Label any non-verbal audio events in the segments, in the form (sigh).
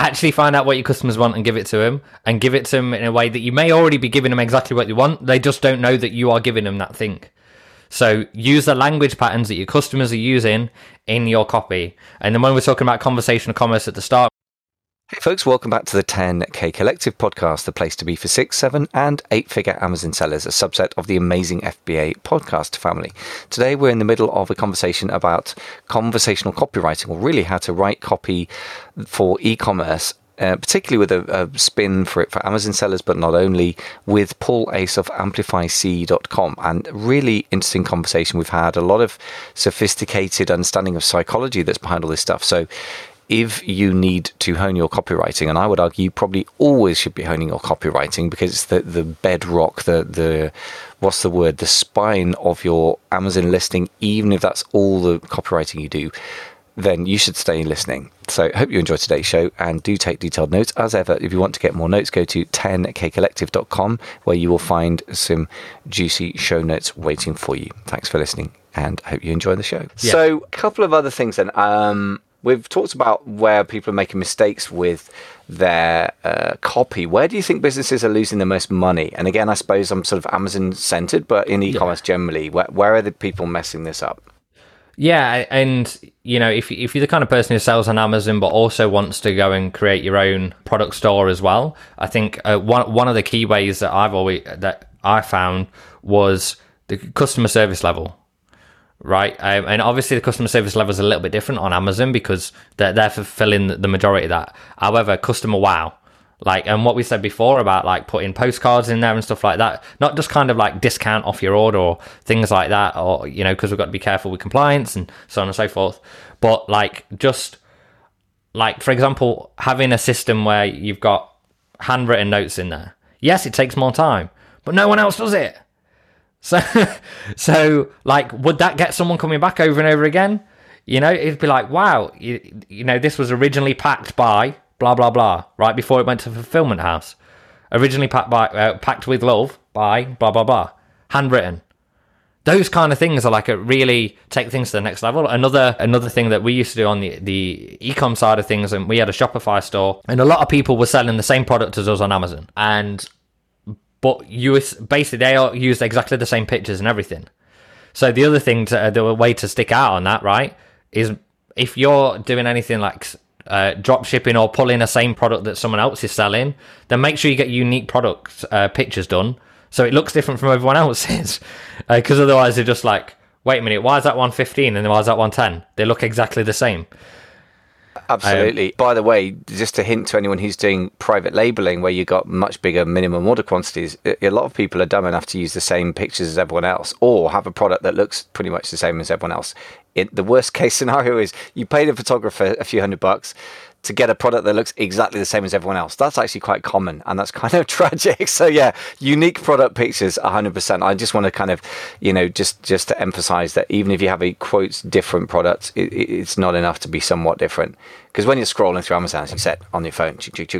actually find out what your customers want and give it to them and give it to them in a way that you may already be giving them exactly what they want. They just don't know that you are giving them that thing. So use the language patterns that your customers are using in your copy. And then when we're talking about conversational commerce at the start Hey folks, welcome back to the 10K Collective podcast, the place to be for six, seven, and eight figure Amazon sellers, a subset of the amazing FBA podcast family. Today we're in the middle of a conversation about conversational copywriting, or really how to write copy for e commerce uh, particularly with a, a, spin for it for Amazon sellers, but not only, with Paul Ace of AmplifyC.com. And really interesting conversation we've had, a lot of sophisticated understanding of psychology that's behind all this stuff. So if you need to hone your copywriting, and I would argue you probably always should be honing your copywriting because it's the, the bedrock, the the what's the word, the spine of your Amazon listing, even if that's all the copywriting you do, then you should stay listening. So I hope you enjoyed today's show and do take detailed notes. As ever, if you want to get more notes, go to 10kcollective.com where you will find some juicy show notes waiting for you. Thanks for listening and I hope you enjoy the show. Yeah. So a couple of other things then. Um, We've talked about where people are making mistakes with their uh, copy. Where do you think businesses are losing the most money? And again, I suppose I'm sort of Amazon centered, but in e-commerce yeah. generally, where, where are the people messing this up? Yeah, and you know, if if you're the kind of person who sells on Amazon but also wants to go and create your own product store as well, I think uh, one one of the key ways that I've always that I found was the customer service level right? Um, and obviously, the customer service level is a little bit different on Amazon because they're, they're fulfilling the majority of that. However, customer wow, like, and what we said before about like putting postcards in there and stuff like that, not just kind of like discount off your order or things like that, or, you know, because we've got to be careful with compliance and so on and so forth. But like, just like, for example, having a system where you've got handwritten notes in there. Yes, it takes more time, but no one else does it. So, (laughs) so like, would that get someone coming back over and over again? You know, it'd be like, wow, you, you know, this was originally packed by blah blah blah, right before it went to fulfillment house. Originally packed by, uh, packed with love by blah blah blah, handwritten. Those kind of things are like a really take things to the next level. Another another thing that we used to do on the the ecom side of things, and we had a Shopify store, and a lot of people were selling the same product as us on Amazon, and but you basically they all used exactly the same pictures and everything. So the other thing, to, the way to stick out on that, right, is if you're doing anything like uh, drop shipping or pulling the same product that someone else is selling, then make sure you get unique product uh, pictures done so it looks different from everyone (laughs) else's. Because uh, otherwise, they're just like, wait a minute, why is that 115 and why is that 110? They look exactly the same. Absolutely. Um, By the way, just a hint to anyone who's doing private labeling where you got much bigger minimum order quantities, a lot of people are dumb enough to use the same pictures as everyone else or have a product that looks pretty much the same as everyone else. It, the worst (laughs) case scenario is you paid a photographer a few hundred bucks to get a product that looks exactly the same as everyone else. That's actually quite common and that's (laughs) kind of tragic. So yeah, unique product pictures 100%. I just want to kind of, you know, just just to emphasize that even if you have a quotes different product, it, it's not enough to be somewhat different. Because when you're scrolling through Amazon, as you said, on your phone,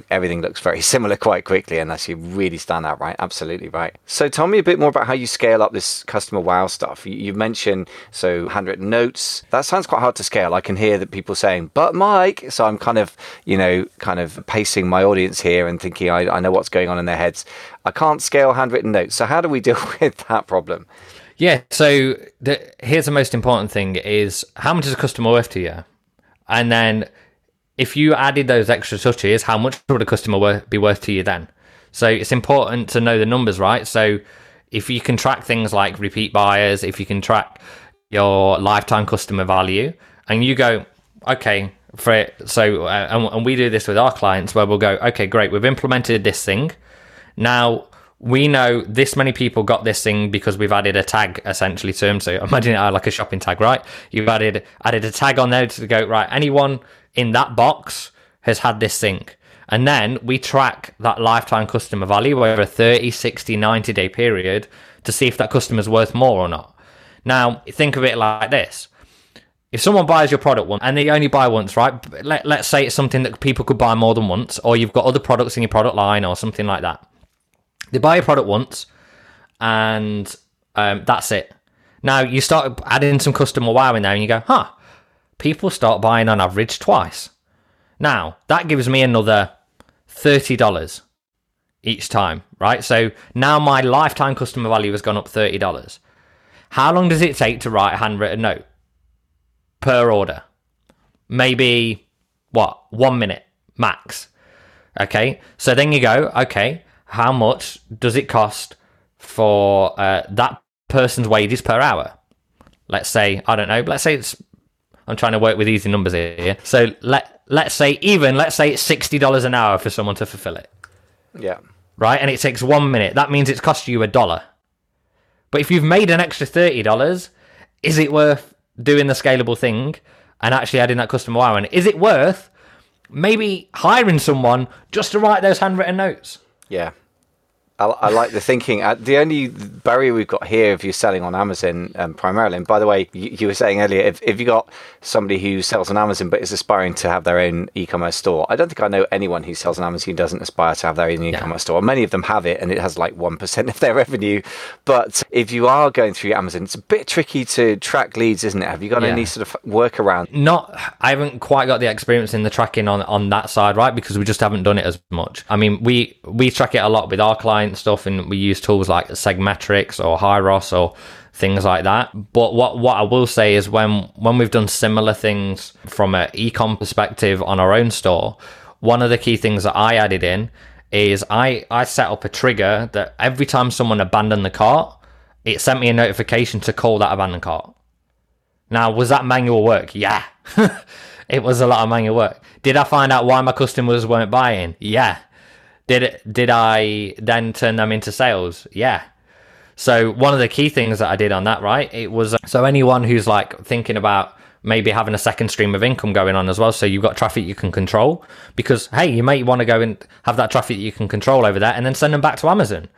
everything looks very (laughs) similar quite quickly unless you really stand out, right? Absolutely right. So tell me a bit more about how you scale up this customer wow stuff. You mentioned, so handwritten notes. That sounds quite hard to scale. I can hear that people saying, but Mike. So I'm kind of, you know, kind of pacing my audience here and thinking I, I know what's going on in their heads. I can't scale handwritten notes. So how do we (laughs) deal with that problem? Yeah, so the, here's the most important thing is how much is a customer worth to you? And then if you added those extra touches, how much would a customer be worth to you then? So it's important to know the numbers, right? So if you can track things like repeat buyers, if you can track your lifetime customer value, and you go, okay, for it, so uh, and, and we do this with our clients where we'll go, okay, great, we've implemented this thing. Now we know this many people got this thing because we've added a tag essentially to them. So imagine it uh, like a shopping tag, right? You've added added a tag on there to go right. Anyone in that box has had this thing. And then we track that lifetime customer value over a 30, 60, 90 day period to see if that customer is worth more or not. Now, think of it like this. If someone buys your product once and they only buy once, right? Let, let's say it's something that people could buy more than once, or you've got other products in your product line or something like that. They buy your product once and um, that's it. Now you start adding some customer wow in there and you go, huh, people start buying on average twice. Now, that gives me another $30 each time, right? So now my lifetime customer value has gone up $30. How long does it take to write a handwritten note per order? Maybe, what, one minute max. Okay, so then you go, okay, how much does it cost for uh, that person's wages per hour? Let's say, I don't know, let's say it's, I'm trying to work with easy numbers here. So let, let's say, even, let's say it's $60 an hour for someone to fulfill it. Yeah. Right, and it takes one minute. That means it's cost you a dollar. But if you've made an extra $30, is it worth doing the scalable thing and actually adding that customer wow? And is it worth maybe hiring someone just to write those handwritten notes? Yeah. I, I like the thinking. Uh, the only barrier we've got here, if you're selling on Amazon um, primarily, and by the way, you, you, were saying earlier, if, if you got somebody who sells on Amazon but is aspiring to have their own e-commerce store, I don't think I know anyone who sells on Amazon who doesn't aspire to have their own e-commerce yeah. store. Many of them have it, and it has like one percent of their revenue. But if you are going through Amazon, it's a bit tricky to track leads, isn't it? Have you got yeah. any sort of workaround? Not, I haven't quite got the experience in the tracking on on that side, right? Because we just haven't done it as much. I mean, we we track it a lot with our client stuff, and we use tools like Segmetrics or Hyros or things like that. But what what I will say is when when we've done similar things from an ecom perspective on our own store, one of the key things that I added in is I I set up a trigger that every time someone abandoned the cart, it sent me a notification to call that abandoned cart. Now, was that manual work? Yeah. (laughs) it was a lot of manual work. Did I find out why my customers weren't buying? Yeah. Did? Did I then turn them into sales? Yeah. So one of the key things that I did on that, right? It was uh, so anyone who's like thinking about maybe having a second stream of income going on as well. So you've got traffic you can control because hey, you might want to go and have that traffic that you can control over there, and then send them back to Amazon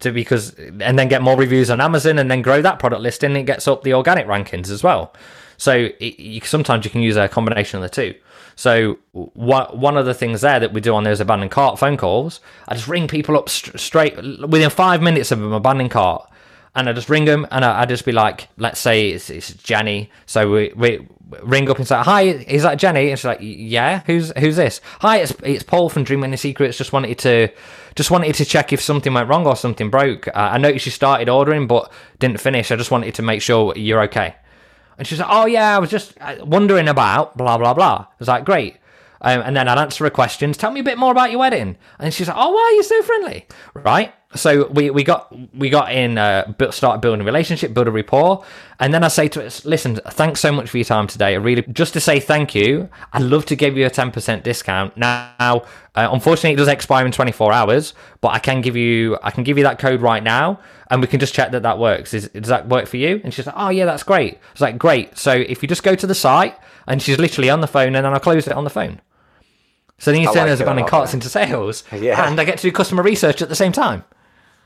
to because and then get more reviews on Amazon and then grow that product listing. It gets up the organic rankings as well. So it, you, sometimes you can use a combination of the two. So one of the things there that we do on those abandoned cart phone calls, I just ring people up st- straight within five minutes of an abandoned cart, and I just ring them, and I, I just be like, let's say it's, it's Jenny. So we, we ring up and say, "Hi, is that Jenny?" And she's like, "Yeah, who's who's this?" "Hi, it's it's Paul from Dream Many Secrets. Just wanted to just wanted to check if something went wrong or something broke. Uh, I noticed you started ordering but didn't finish. I just wanted to make sure you're okay." And she's like, oh, yeah, I was just uh, wondering about blah, blah, blah. I was like, great. Um, and then I'd answer her questions. Tell me a bit more about your wedding. And she's like, "Oh, why are you so friendly?" Right. So we, we got we got in, uh, started building a relationship, build a rapport, and then I say to her, "Listen, thanks so much for your time today. I really just to say thank you. I'd love to give you a ten percent discount. Now, uh, unfortunately, it does expire in twenty four hours, but I can give you I can give you that code right now, and we can just check that that works. Is, does that work for you?" And she's like, "Oh yeah, that's great." I was like, "Great. So if you just go to the site." And she's literally on the phone, and then I close it on the phone. So then you turn like those abandoned carts into sales, (laughs) yeah. and I get to do customer research at the same time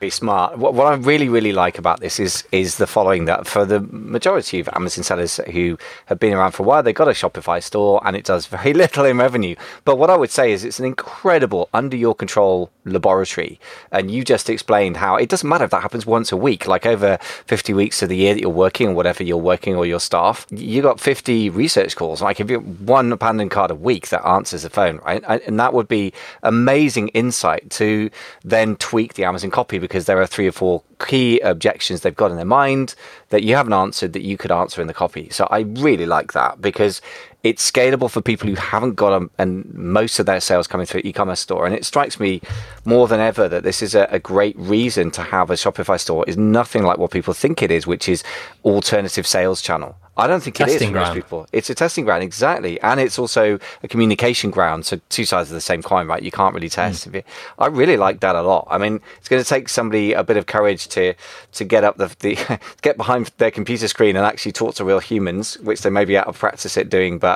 be smart. What, what I really, really like about this is is the following: that for the majority of Amazon sellers who have been around for a while, they've got a Shopify store, and it does very (laughs) little in revenue. But what I would say is it's an incredible under your control laboratory. And you just explained how it doesn't matter if that happens once a week, like over 50 weeks of the year that you're working, or whatever you're working, or your staff. You got 50 research calls. Like if you one abandoned cart a week that answers the phone, right? And that would be amazing insight to then tweak the Amazon copy because there are three or four key objections they've got in their mind that you haven't answered that you could answer in the copy. So I really like that because it's scalable for people who haven't got them and most of their sales coming through e-commerce store. And it strikes me more than ever that this is a, a great reason to have a Shopify store is nothing like what people think it is, which is alternative sales channel. I don't think testing it is for ground. most people. It's a testing ground, exactly, and it's also a communication ground. So two sides of the same coin, right? You can't really test. Mm. I really like that a lot. I mean, it's going to take somebody a bit of courage to to get up the, the (laughs) get behind their computer screen and actually talk to real humans, which they may be out of practice at doing. But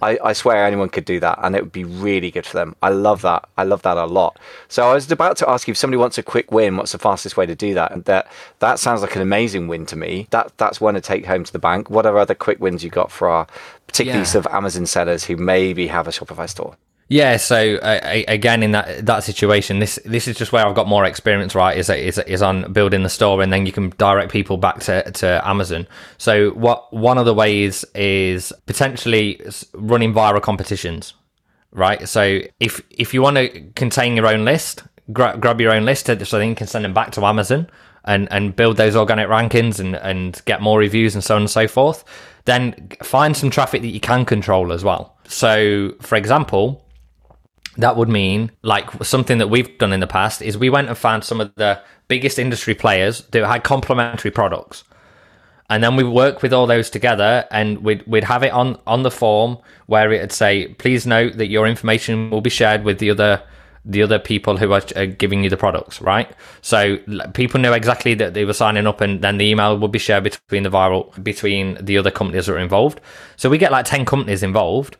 I, I swear anyone could do that, and it would be really good for them. I love that. I love that a lot. So I was about to ask you if somebody wants a quick win, what's the fastest way to do that? And that that sounds like an amazing win to me. That that's one to take home to the bank. What are other quick wins you got for our particularly yeah. sort of Amazon sellers who maybe have a Shopify store? Yeah, so uh, again, in that that situation, this this is just where I've got more experience. Right, is is is on building the store, and then you can direct people back to, to Amazon. So what one of the ways is potentially running viral competitions. right? So if if you want to contain your own list, gra- grab your own list so then you can send them back to Amazon and and build those organic rankings and and get more reviews and so on and so forth. Then find some traffic that you can control as well. So, for example, that would mean like something that we've done in the past is we went and found some of the biggest industry players that had complementary products. And then we work with all those together and we'd, we'd have it on, on the form where it'd say please note that your information will be shared with the other the other people who are, are giving you the products right? So people know exactly that they were signing up and then the email would be shared between the viral between the other companies that are involved. So we get like 10 companies involved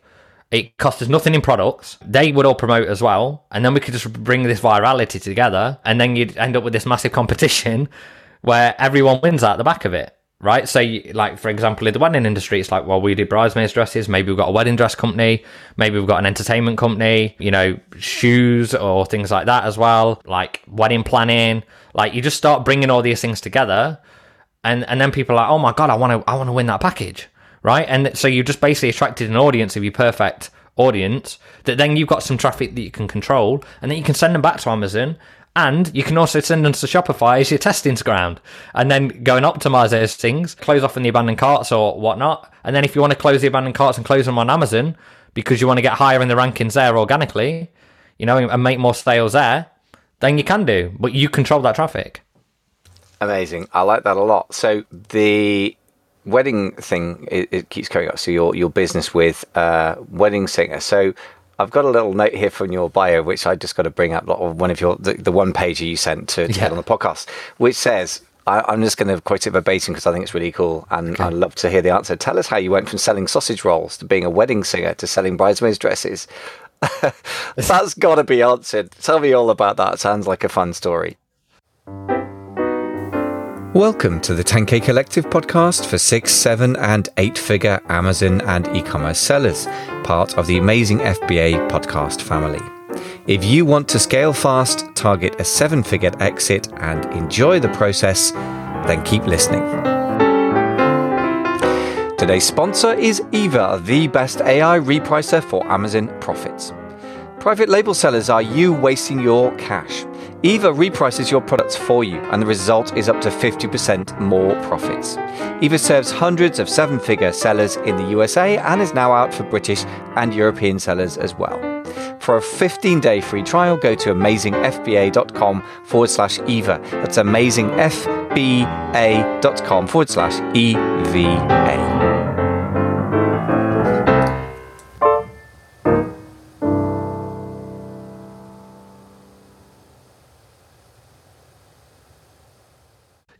it cost us nothing in products. They would all promote as well. And then we could just bring this virality together. And then you'd end up with this massive competition (laughs) where everyone wins out the back of it. Right. So, like, for example, in the wedding industry, it's like, well, we do bridesmaids dresses. Maybe we've got a wedding dress company. Maybe we've got an entertainment company, you know, shoes or things like that as well. Like wedding planning. Like, you just start bringing all these things together. And, and then people are like, oh my God, I want to, I want to win that package right? And so you've just basically attracted an audience of your perfect audience that then you've got some traffic that you can control and then you can send them back to Amazon and you can also send them to Shopify as your testings ground and then go and optimize those things, close off in the abandoned carts or whatnot. And then if you want to close the abandoned carts and close them on Amazon because you want to get higher in the rankings there organically, you know, and make more sales there, then you can do, but you control that traffic. Amazing. I like that a lot. So the wedding thing it, it, keeps coming up. So your your business with uh, wedding singer. So I've got a little note here from your bio, which I just got to bring up. One of your the, the one page you sent to, to yeah. get on the podcast, which says. I, am just going to quote it verbatim because I think it's really cool, and okay. I'd love to hear the answer. Tell us how you went from selling sausage rolls to being a wedding singer to selling bridesmaids dresses. (laughs) That's got to be answered. Tell me all about that. Sounds like a fun story. Welcome to the 10K Collective podcast for six, seven, and eight figure Amazon and e commerce sellers, part of the amazing FBA podcast family. If you want to scale fast, target a seven figure exit, and enjoy the process, then keep listening. Today's sponsor is Eva, the best AI repricer for Amazon profits. Private label sellers are you wasting your cash. Eva reprices your products for you, and the result is up to 50% more profits. Eva serves hundreds of seven figure sellers in the USA and is now out for British and European sellers as well. For a 15 day free trial, go to amazingfba.com forward slash Eva. That's amazingfba.com forward slash EVA.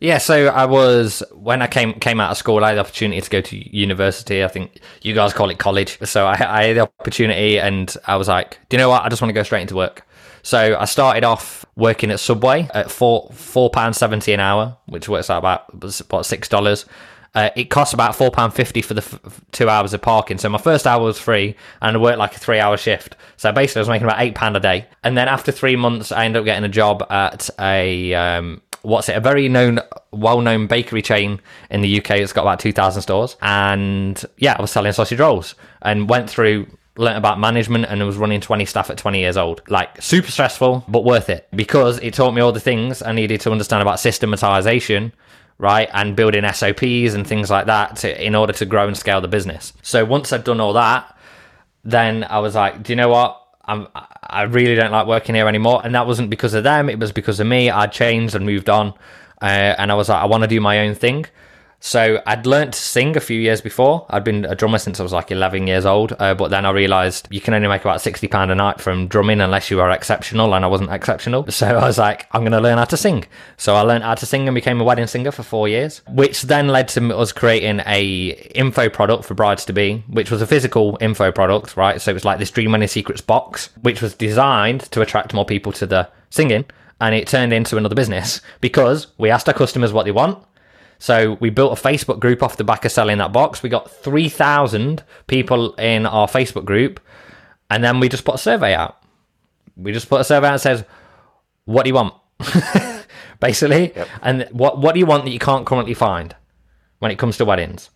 Yeah, so I was when I came came out of school, I had the opportunity to go to university. I think you guys call it college. So I, I had the opportunity, and I was like, "Do you know what? I just want to go straight into work." So I started off working at Subway at four four pound seventy an hour, which works out about about six dollars. Uh, it costs about four pound fifty for the f- two hours of parking. So my first hour was free, and I worked like a three hour shift. So basically, I was making about eight pound a day. And then after three months, I ended up getting a job at a um, what's it? A very known, well-known bakery chain in the UK. It's got about two thousand stores, and yeah, I was selling sausage rolls and went through. Learned about management and was running 20 staff at 20 years old. Like super stressful, but worth it because it taught me all the things I needed to understand about systematization right? And building SOPs and things like that to, in order to grow and scale the business. So once I'd done all that, then I was like, do you know what? I'm, I really don't like working here anymore. And that wasn't because of them, it was because of me. I'd changed and moved on. Uh, and I was like, I want to do my own thing. So I'd learned to sing a few years before. I'd been a drummer since I was like 11 years old. Uh, but then I realized you can only make about 60 pound a night from drumming unless you are exceptional, and I wasn't exceptional. So I was like, I'm going to learn how to sing. So I learned how to sing and became a wedding singer for four years, which then led to us creating a info product for brides to be, which was a physical info product, right? So it was like this Dream Wedding Secrets box, which was designed to attract more people to the singing and it turned into another business (laughs) because we asked our customers what they want so we built a Facebook group off the back of selling that box. We got 3,000 people in our Facebook group. And then we just put a survey out. We just put a survey out that says, what do you want? (laughs) Basically. Yep. And what, what do you want that you can't currently find when it comes to weddings?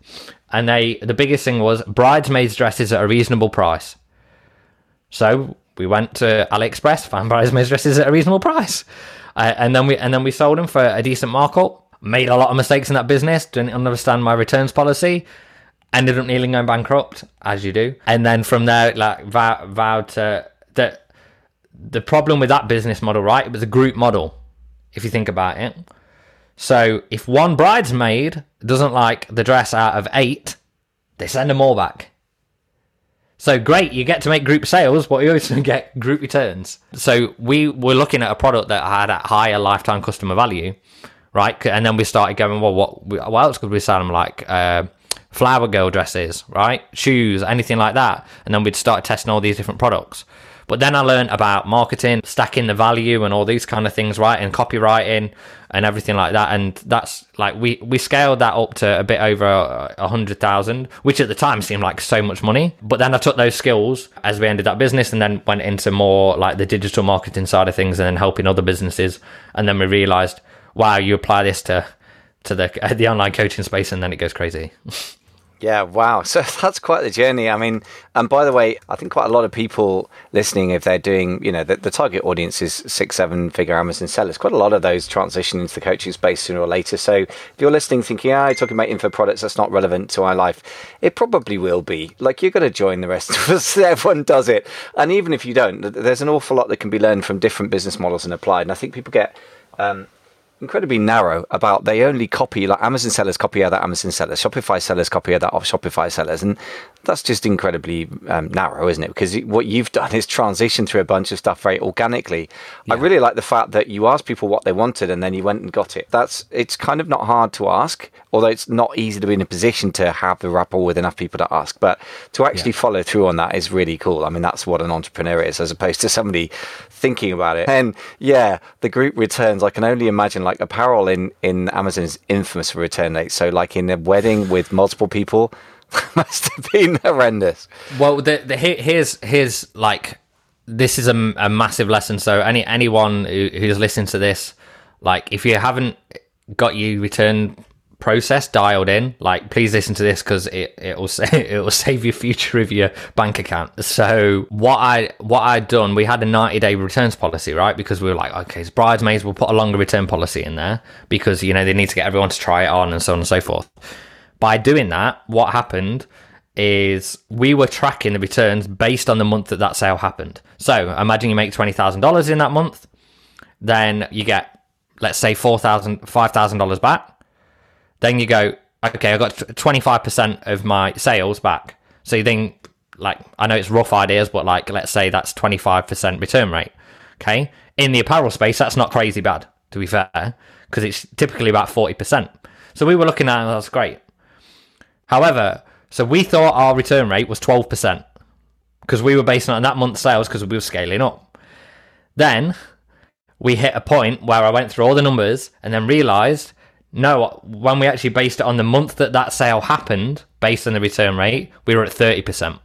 And they, the biggest thing was bridesmaids dresses at a reasonable price. So we went to AliExpress, found bridesmaids dresses at a reasonable price, uh, and then we and then we sold them for a decent markup. Made a lot of mistakes in that business. Didn't understand my returns policy. Ended up nearly going bankrupt, as you do. And then from there, like vow, vowed to that. The problem with that business model, right? It was a group model, if you think about it. So if one bridesmaid doesn't like the dress out of eight, they send them all back. So great, you get to make group sales, but you also get group returns. So we were looking at a product that had a higher lifetime customer value, right? And then we started going, well, what, what else could we sell them? Like uh, flower girl dresses, right? Shoes, anything like that. And then we'd start testing all these different products. But then I learned about marketing, stacking the value, and all these kind of things, right? And copywriting and everything like that. And that's like we we scaled that up to a bit over a hundred thousand, which at the time seemed like so much money. But then I took those skills as we ended that business, and then went into more like the digital marketing side of things, and then helping other businesses. And then we realized, wow, you apply this to to the the online coaching space, and then it goes crazy. Yeah, wow. So (laughs) that's quite the journey. I mean, and by the way, I think quite a lot of people listening, if they're doing, you know, the, the target audience is six, seven figure Amazon sellers. Quite a lot of those transition into the coaching space sooner or later. So if you're listening thinking, ah, I'm talking about info products, that's not relevant to my life, it probably will be. Like you're going to join the rest (laughs) of us. Everyone does it. And even if you don't, there's an awful lot that can be learned from different business models and applied. And I think people get um, incredibly narrow about they only copy like Amazon sellers copy other Amazon sellers, Shopify sellers copy other Shopify sellers, and that's just incredibly um, narrow, isn't it? Because what you've (laughs) done is transition through a bunch of stuff very organically. Yeah. I really like the fact that you asked people what they wanted and then you went and got it. That's it's kind of not hard to ask, although it's not easy to be in a position to have the rapport with enough people to ask. But to actually yeah. follow through on that is really cool. I mean, that's what an entrepreneur is, as opposed to somebody thinking about it. And yeah, the group returns. I can only imagine like apparel in in Amazon is infamous for return rates. So like in a wedding with multiple people, (laughs) must have been horrendous. Well, the, the here's here's like this is a, a massive lesson. So any anyone who, who's listening to this, like if you haven't got you return process dialed in, like please listen to this because it it will (laughs) say it will save your future of your bank account. So what I what I'd done, we had a ninety day returns policy, right? Because we were like, okay, bridesmaids, we'll put a longer return policy in there because you know they need to get everyone to try it on and so on and so forth. By doing that, what happened is we were tracking the returns based on the month that that sale happened. So imagine you make twenty thousand dollars in that month, then you get let's say four thousand, five thousand dollars back then you go, okay, I got 25% of my sales back. So you think, like, I know it's rough ideas, but like, let's say that's 25% return rate. Okay. In the apparel space, that's not crazy bad, to be fair, because it's typically about 40%. So we were looking at, that's great. However, so we thought our return rate was 12% because we were basing on that month's sales because we were scaling up. Then we hit a point where I went through all the numbers and then realized no, when we actually based it on the month that that sale happened, based on the return rate, we were at 30%.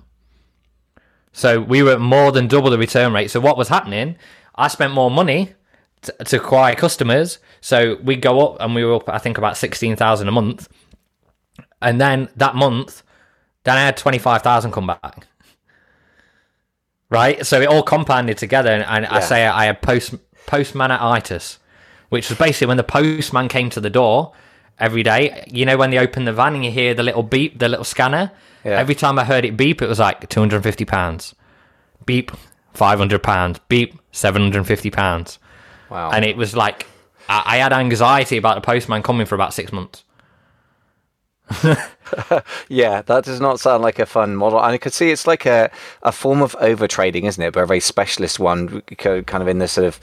So we were more than double the return rate. So what was happening? I spent more money to, to acquire customers. So we go up and we were up, I think, about 16,000 a month. And then that month, then I had 25,000 come back. Right? So it all compounded together. And, yeah. I say I had post postmanitis which was basically when the postman came to the door every day. You know, when they open the van and you hear the little beep, the little scanner. Yeah. Every time I heard it beep, it was like two hundred and fifty pounds. Beep, five hundred pounds. Beep, seven hundred and fifty pounds. Wow! And it was like I, I had anxiety about the postman coming for about six months. (laughs) yeah, that does not sound like a fun model. And I could see it's like a, a form of overtrading, isn't it? But a very specialist one, kind of in the sort of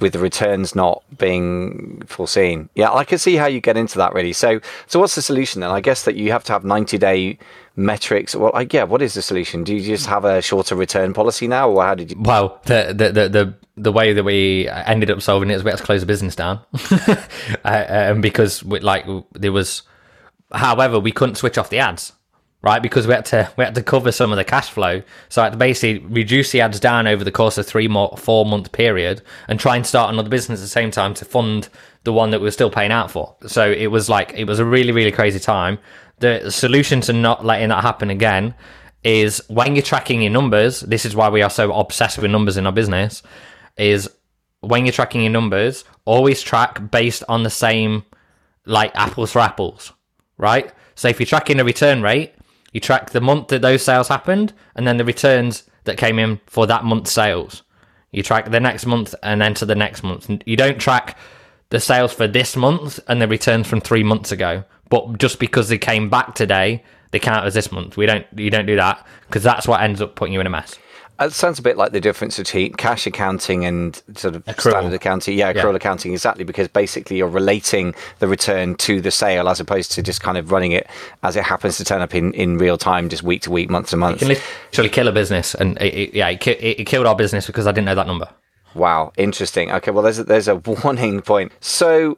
with the returns not being foreseen. Yeah, I could see how you get into that really. So, so what's the solution then? I guess that you have to have 90 day metrics. Well, I, yeah, what is the solution? Do you just have a shorter return policy now, or how did you? Well, the the the, the the way that we ended up solving it is we had to close the business down, (laughs) uh, um, because we, like there was However, we couldn't switch off the ads, right? Because we had to we had to cover some of the cash flow. So I had to basically reduce the ads down over the course of three more four month period and try and start another business at the same time to fund the one that we were still paying out for. So it was like it was a really, really crazy time. The solution to not letting that happen again is when you're tracking your numbers, this is why we are so obsessed with numbers in our business, is when you're tracking your numbers, always track based on the same, like apples for apples, right? So if you're tracking a return rate, you track the month that those sales happened and then the returns that came in for that month's sales. You track the next month and then to the next month. You don't track the sales for this month and the returns from three months ago. But just because they came back today, they count as this month. We don't. You don't do that because that's what ends up putting you in a mess. Uh, it sounds a bit like the difference between cash accounting and sort of accrual. standard accounting. Yeah, accrual yeah. accounting, exactly, because basically you're relating the return to the sale as opposed to just kind of running it as it happens to turn up in, in real time, just week to week, month to month. It can literally kill a business. And it, it, yeah, it, it killed our business because I didn't know that number. Wow, interesting. Okay, well, there's a, there's a (laughs) warning point. So,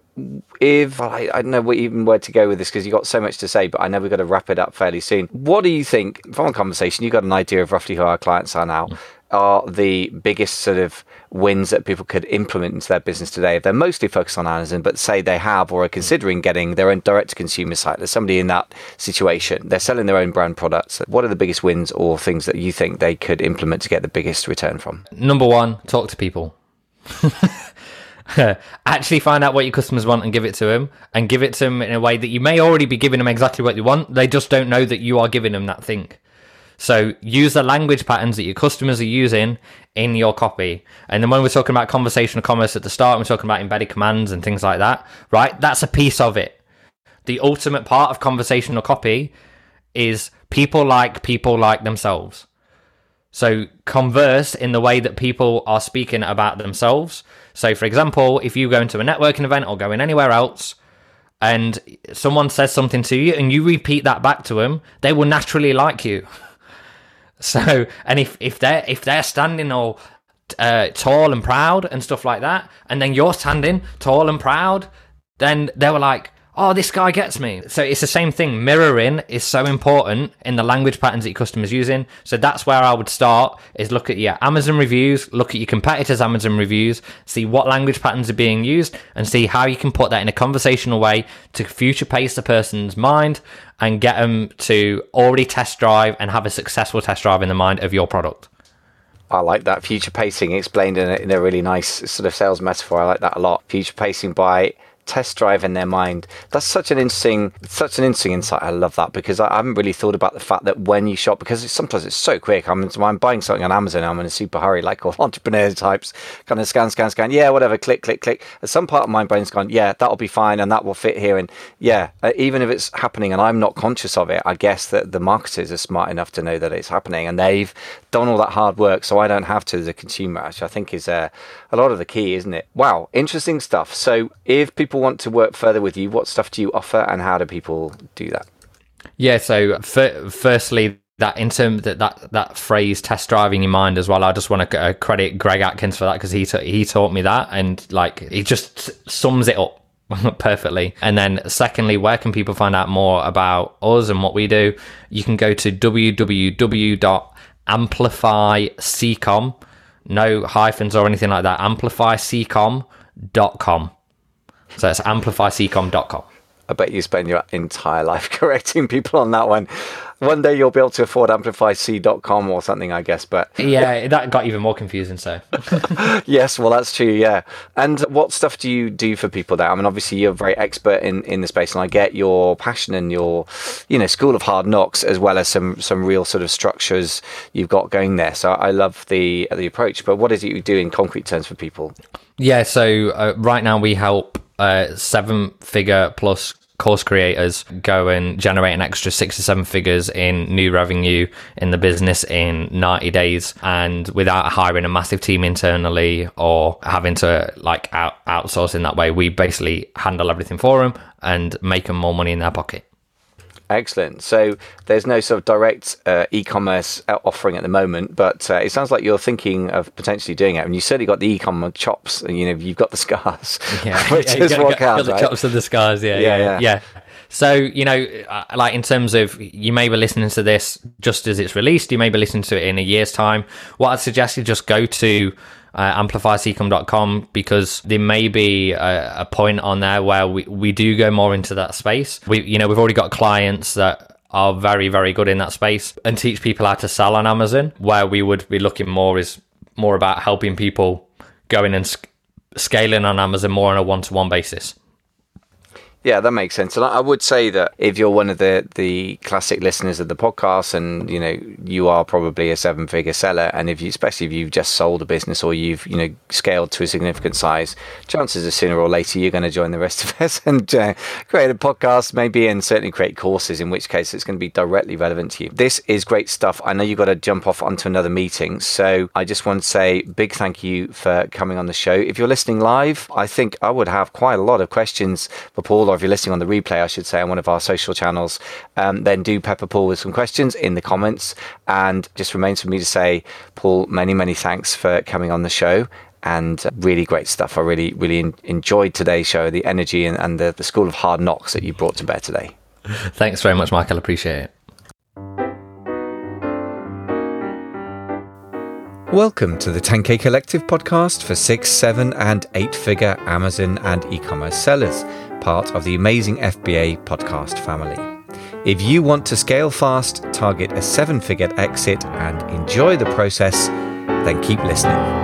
if well, I, I don't know even where to go with this because you've got so much to say, but I know we've got to wrap it up fairly soon. What do you think from a conversation? You've got an idea of roughly who our clients are now. Are the biggest sort of wins that people could implement into their business today? If they're mostly focused on Amazon, but say they have or are considering getting their own direct to consumer site, there's somebody in that situation, they're selling their own brand products. What are the biggest wins or things that you think they could implement to get the biggest return from? Number one, talk to people. (laughs) actually find out what your customers want and give it to them and give it to them in a way that you may already be giving them exactly what they want they just don't know that you are giving them that thing so use the language patterns that your customers are using in your copy and then when we're talking about conversational commerce at the start we're talking about embedded commands and things like that right that's a piece of it the ultimate part of conversational copy is people like people like themselves so converse in the way that people are speaking about themselves. So, for example, if you go into a networking event or going anywhere else, and someone says something to you, and you repeat that back to them, they will naturally like you. (laughs) So, and if if they're if they're standing all uh, tall and proud and stuff like that, and then you're standing tall and proud, then they were like, oh, this guy gets me. So it's the same thing. Mirroring is so important in the language patterns that your customers using. So that's where I would start is look at your Amazon reviews, look at your competitors' Amazon reviews, see what language patterns are being used and see how you can put that in a conversational way to future pace the person's mind and get them to already test drive and have a successful test drive in the mind of your product. I like that future pacing explained in a, in a really nice sort of sales metaphor. I like that a lot. Future pacing by test drive in their mind. That's such an interesting, such an interesting insight. I love that because I haven't really thought about the fact that when you shop, because it's, sometimes it's so quick. I'm, I'm buying something on Amazon, I'm in a super hurry, like all (laughs) entrepreneur types, kind of scan, scan, scan. Yeah, whatever, click, click, click. And some part of my brain's gone, yeah, that'll be fine, and that will fit here. And yeah, uh, even if it's happening and I'm not conscious of it, I guess that the marketers are smart enough to know that it's happening, and they've done all that hard work, so I don't have to as a consumer. Which I think is uh, a lot of the key, isn't it? Wow, interesting stuff. So if people people want to work further with you, what stuff do you offer, and how do people do that? Yeah. So, f- firstly, that in terms that, that that phrase test driving your mind as well i just want to uh, credit greg atkins for that because he he taught me that and like he just sums it up (laughs) perfectly and then secondly where can people find out more about us and what we do you can go to www.amplifyccom no hyphens or anything like that amplifyccom.com so it's amplifyccom.com. I bet you spend your entire life (laughs) correcting people on that one. One day you'll be able to afford amplifyc.com or something, I guess. But yeah, that got even more confusing. So (laughs) yes, well, that's true. Yeah. And what stuff do you do for people there? I mean, obviously you're very expert in, in the space, and I get your passion and your, you know, school of hard knocks as well as some some real sort of structures you've got going there. So I love the the approach. But what is it you do in concrete terms for people? Yeah. So uh, right now we help uh, seven figure plus course creators go and generate an extra six to seven figures in new revenue in the business in 90 days. And without hiring a massive team internally or having to like out- outsource in that way we basically handle everything for them and make them more money in their pocket Excellent. So there's no sort of direct uh, e-commerce offering at the moment, but uh, it sounds like you're thinking of potentially doing it. And you certainly got the e-commerce chops. You know, you've got the scars. Yeah, (laughs) which yeah, is got, what counts, got the chops and the scars. Yeah, yeah, yeah. yeah. yeah. So you know, uh, like in terms of you may be listening to this just as it's released. You may be listening to it in a year's time. What I'd suggest is just go to uh, because there may be a, a, point on there where we, we do go more into that space. We, you know, we've already got clients that are very, very good in that space and teach people how to sell on Amazon. Where we would be looking more is more about helping people going and sc- scaling on Amazon more on a one to one basis. Yeah, that makes sense. And I would say that if you're one of the the classic listeners of the podcast, and you know you are probably a seven figure seller, and if you, especially if you've just sold a business or you've you know scaled to a significant size, chances are sooner or later you're going to join the rest (laughs) of us and uh, create a podcast, maybe, and certainly create courses. In which case, it's going to be directly relevant to you. This is great stuff. I know you've got to jump off onto another meeting, so I just want to say big thank you for coming on the show. If you're listening live, I think I would have quite a lot of questions for Paul or if you're listening on the replay, I should say, on one of our social channels, um, then do pepper Paul with some questions in the comments. And just remains for me to say, Paul, many, many thanks for coming on the show and really great stuff. I really, really enjoyed today's show, the energy and, and the, the school of hard knocks that you brought to bear today. Thanks very much, Michael. Appreciate it. Welcome to the 10K Collective podcast for six, seven, and eight figure Amazon and e commerce sellers part of the amazing FBA podcast family. If you want to scale fast, target a seven figure exit, and enjoy the process, then keep listening.